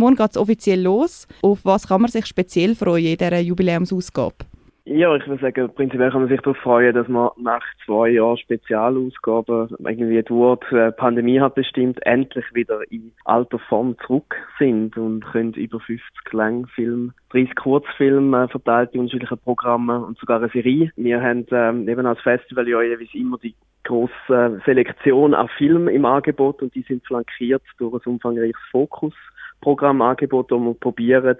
Morgen geht es offiziell los. Auf was kann man sich speziell freuen in dieser Jubiläumsausgabe? Ja, ich würde sagen, prinzipiell kann man sich darauf freuen, dass man nach zwei Jahren Spezialausgaben irgendwie die Pandemie hat bestimmt, endlich wieder in alter Form zurück sind und können über 50 Langfilme, 30 Kurzfilme äh, verteilt in unterschiedlichen Programmen und sogar eine Serie. Wir haben ähm, eben als Festival ja jeweils immer die große Selektion an Filmen im Angebot und die sind flankiert durch ein umfangreiches Fokusprogrammangebot, wo wir probieren,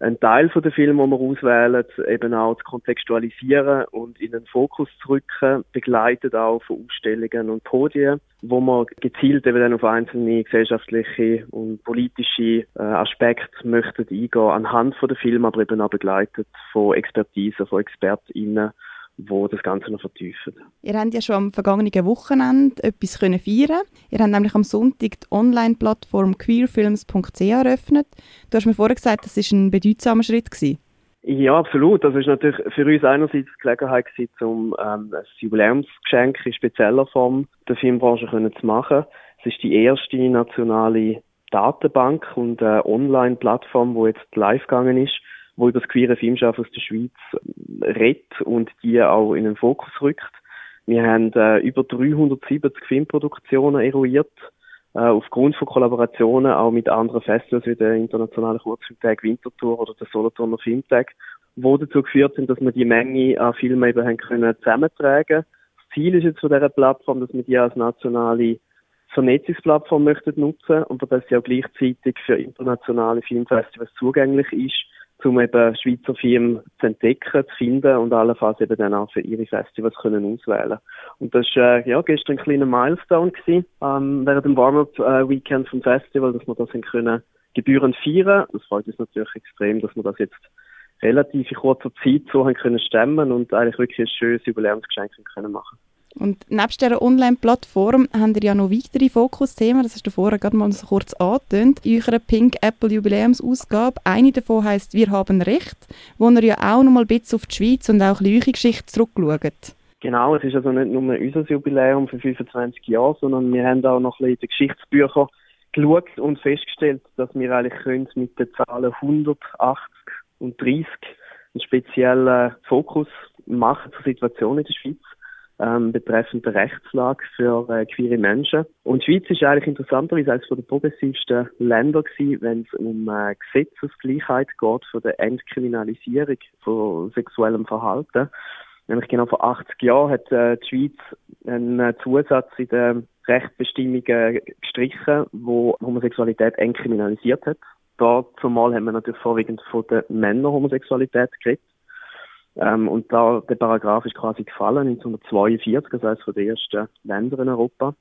einen Teil von den Filmen, die wir auswählen, eben auch zu kontextualisieren und in den Fokus zu rücken, begleitet auch von Ausstellungen und Podien, wo man gezielt eben dann auf einzelne gesellschaftliche und politische äh, Aspekte möchten eingehen, anhand von den Filmen, aber eben auch begleitet von Expertise, von ExpertInnen wo das Ganze noch vertiefen. Ihr habt ja schon am vergangenen Wochenende etwas können feiern. Ihr habt nämlich am Sonntag die Online-Plattform queerfilms.ch eröffnet. Du hast mir vorher gesagt, das ist ein bedeutsamer Schritt gewesen. Ja, absolut. Das ist natürlich für uns einerseits die Gelegenheit gewesen, um ähm, ein Jubiläumsgeschenk in spezieller Form der Filmbranche können zu machen. Es ist die erste nationale Datenbank und äh, Online-Plattform, wo jetzt live gegangen ist wo über das queere Filmschaffen aus der Schweiz äh, redet und die auch in den Fokus rückt. Wir haben äh, über 370 Filmproduktionen eruiert, äh, aufgrund von Kollaborationen auch mit anderen Festivals wie der Internationalen Kurzfilmtag Winterthur oder der Solothurner Filmtag, wo dazu geführt sind, dass wir die Menge an Filmen eben haben können zusammentragen. Das Ziel ist jetzt von dieser Plattform, dass wir die als nationale Vernetzungsplattform möchten nutzen und dass sie auch gleichzeitig für internationale Filmfestivals zugänglich ist um eben Schweizer Firmen zu entdecken, zu finden und allenfalls eben dann auch für ihre Festivals können auswählen. Und das war äh, ja, gestern ein kleiner Milestone gewesen, ähm, während dem Warm-Up-Weekend vom Festival, dass wir das können gebührend feiern. Das freut uns natürlich extrem, dass wir das jetzt relativ in kurzer Zeit so haben können stemmen und eigentlich wirklich ein schönes Jubiläumsgeschenk können machen und nebst dieser Online-Plattform haben ihr ja noch weitere Fokusthemen, das hast du vorher gerade mal so kurz angetönt, in eurer Pink Apple Jubiläumsausgabe. Eine davon heißt «Wir haben Recht», wo ihr ja auch noch mal ein bisschen auf die Schweiz und auch eure Geschichte zurückschaut. Genau, es ist also nicht nur unser Jubiläum für 25 Jahre, sondern wir haben auch noch ein bisschen in den Geschichtsbüchern geschaut und festgestellt, dass wir eigentlich können mit den Zahlen 180 und 30 einen speziellen Fokus machen zur Situation in der Schweiz ähm, betreffend der Rechtslage für äh, queere Menschen. Und die Schweiz ist eigentlich interessanterweise eines der progressivsten Länder gewesen, wenn es um äh, Gesetzesgleichheit geht, von der Entkriminalisierung von sexuellem Verhalten. Nämlich genau vor 80 Jahren hat äh, die Schweiz einen äh, Zusatz in den Rechtsbestimmungen gestrichen, wo Homosexualität entkriminalisiert hat. Da zumal haben wir natürlich vorwiegend von der Männerhomosexualität geredet. Ähm, und da, der Paragraph ist quasi gefallen, 1942, das heißt von den ersten Ländern in Europa.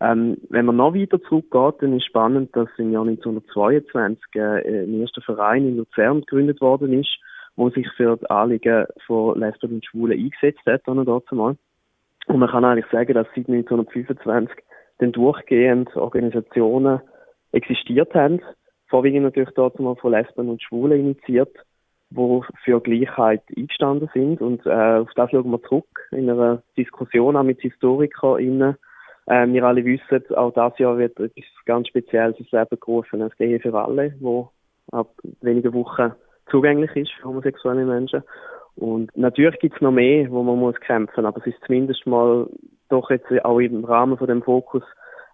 Ähm, wenn man noch weiter zurückgeht, dann ist spannend, dass im Jahr 1922 äh, ein erster Verein in Luzern gegründet worden ist, wo sich für die Anliegen von Lesben und Schwulen eingesetzt hat, dann dazu mal. Und man kann eigentlich sagen, dass seit 1925 dann durchgehend Organisationen existiert haben, vorwiegend natürlich dazu mal von Lesben und Schwulen initiiert, die für Gleichheit eingestanden sind. Und äh, auf das schauen wir zurück in einer Diskussion auch mit HistorikerInnen. Äh, wir alle wissen, auch das Jahr wird etwas ganz Spezielles ins Leben gerufen, als Gehe für alle, wo ab wenigen Wochen zugänglich ist für homosexuelle Menschen. Und natürlich gibt es noch mehr, wo man muss kämpfen, aber es ist zumindest mal doch jetzt auch im Rahmen von dem Fokus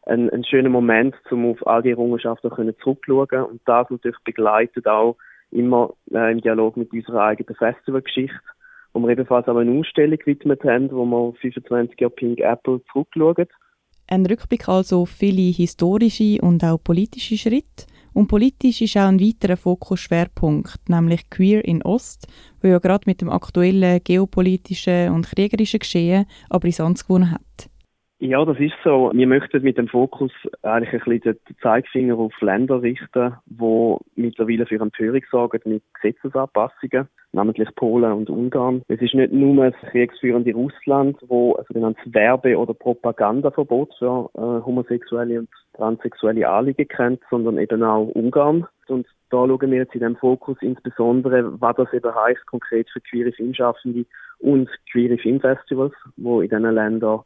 ein, ein schöner Moment, um auf all die Errungenschaften zurückzuschauen und das natürlich begleitet auch immer äh, im Dialog mit unserer eigenen Festivalgeschichte, wo wir ebenfalls auch eine Ausstellung gewidmet haben, wo wir 25 Jahre Pink Apple zurückschauen. Ein Rückblick also auf viele historische und auch politische Schritte. Und politisch ist auch ein weiterer Fokusschwerpunkt, nämlich Queer in Ost, wo ja gerade mit dem aktuellen geopolitischen und kriegerischen Geschehen aber Brisanz gewonnen hat. Ja, das ist so. Wir möchten mit dem Fokus eigentlich ein bisschen den Zeigefinger auf Länder richten, die mittlerweile für Empörung sorgen mit Gesetzesanpassungen, namentlich Polen und Ungarn. Es ist nicht nur das kriegsführende Russland, wo ein sogenanntes Werbe- oder Propagandaverbot für äh, homosexuelle und transsexuelle Anliegen kennt, sondern eben auch Ungarn. Und da schauen wir jetzt in dem Fokus insbesondere, was das eben heißt konkret für queere Filmschaffende und queere Filmfestivals, wo in diesen Ländern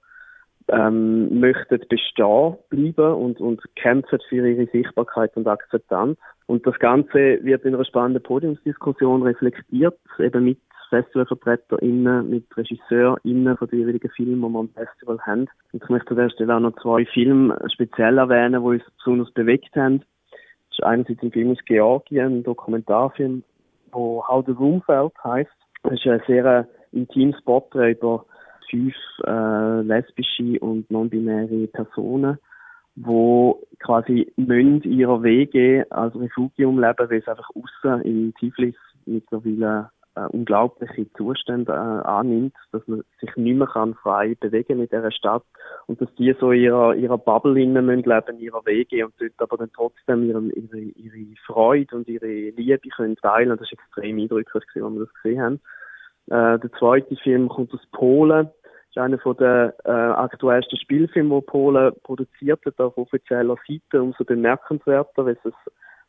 ähm, möchten bestehen bleiben und, und kämpfen für ihre Sichtbarkeit und Akzeptanz. Und das Ganze wird in einer spannenden Podiumsdiskussion reflektiert, eben mit FestivalvertreterInnen, mit RegisseurInnen von den jeweiligen Filmen, die wir am Festival haben. Und ich möchte an der Stelle auch noch zwei Filme speziell erwähnen, die uns besonders bewegt haben. Das ist einerseits ein Film aus Georgien, ein Dokumentarfilm, wo How the Room Felt heisst. Das ist ein sehr intimes Porträt über fünf äh, lesbische und non-binäre Personen, wo quasi münd ihrer Wege als Refugium leben, weil es einfach außen in Tiflis mittlerweile äh, unglaubliche Zustände äh, annimmt, dass man sich nicht mehr kann frei bewegen in dieser Stadt und dass die so ihrer, ihrer Bubble innen müssen leben, ihrer Wege und dort aber dann trotzdem ihre, ihre, ihre Freude und ihre Liebe können teilen. Das ist extrem eindrücklich, als wir das gesehen haben. Äh, der zweite Film kommt aus Polen. Das ist einer von der äh, aktuellsten Spielfilme, die Polen produziert hat, auf offizieller Seite, umso bemerkenswerter, weil es ein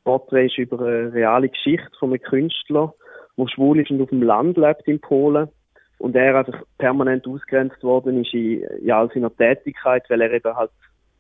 Porträt ist über eine reale Geschichte von einem Künstler, der schwul ist und auf dem Land lebt in Polen. Und er einfach permanent ausgrenzt worden ist in, ja, all seiner Tätigkeit, weil er eben halt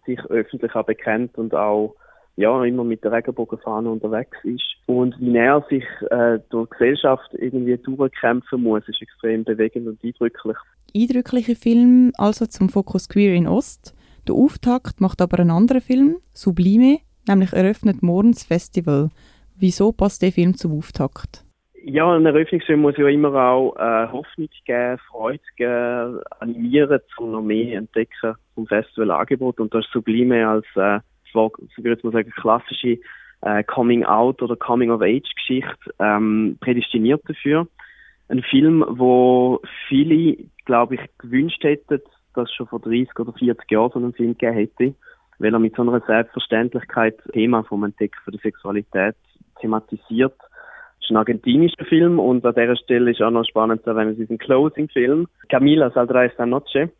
sich öffentlich auch bekennt und auch ja, immer mit der Regenbogenfahne unterwegs ist. Und wie er sich äh, durch die Gesellschaft irgendwie durchkämpfen muss, ist extrem bewegend und eindrücklich. Eindrücklicher Film also zum Fokus Queer in Ost. Der Auftakt macht aber ein anderer Film, Sublime, nämlich eröffnet morgens Festival. Wieso passt der Film zum Auftakt? Ja, ein Eröffnungsfilm muss ja immer auch äh, Hoffnung geben, Freude geben, animieren, um noch mehr entdecken vom Festivalangebot. Und das Sublime als äh, so würde mal sagen, klassische äh, Coming-out- oder Coming-of-Age-Geschichte ähm, prädestiniert dafür. Ein Film, wo viele, glaube ich, gewünscht hätten, dass es schon vor 30 oder 40 Jahren so einen Film gegeben hätte, weil er mit so einer Selbstverständlichkeit das Thema vom Entdecken von der Sexualität thematisiert. Es ist ein argentinischer Film und an dieser Stelle ist auch noch spannend zu erwähnen, es ist Closing-Film. Camila Saldrá esta noche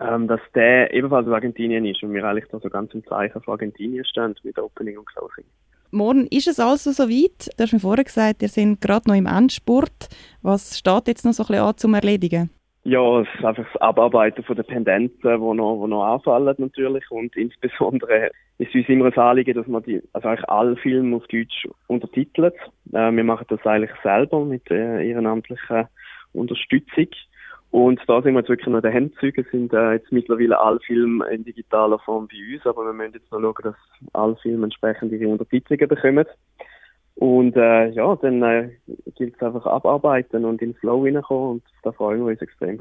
ähm, dass der ebenfalls aus Argentinien ist und wir eigentlich da so ganz im Zeichen von Argentinien stehen mit Opening und Closing. Morgen ist es also soweit. Du hast mir vorher gesagt, ihr seid gerade noch im Endspurt. Was steht jetzt noch so ein bisschen an zum Erledigen? Ja, es ist einfach das Abarbeiten von den Pendenzen, die noch, die noch anfallen natürlich und insbesondere ist uns immer ein Anliegen, dass man die, also eigentlich alle Filme auf Deutsch untertitelt. Äh, wir machen das eigentlich selber mit äh, ehrenamtlichen Unterstützung. Und da sind wir jetzt wirklich noch der Handzüge, sind äh, jetzt mittlerweile alle Filme in digitaler Form bei uns, aber wir müssen jetzt noch schauen, dass alle Filme entsprechend ihre Untertitelungen bekommen. Und äh, ja, dann äh, gilt es einfach abarbeiten und in den Flow reinkommen und da freuen wir uns extrem.